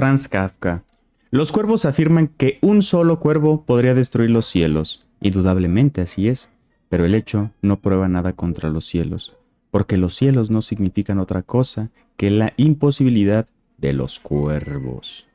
Franz Kafka. Los cuervos afirman que un solo cuervo podría destruir los cielos. Indudablemente así es, pero el hecho no prueba nada contra los cielos, porque los cielos no significan otra cosa que la imposibilidad de los cuervos.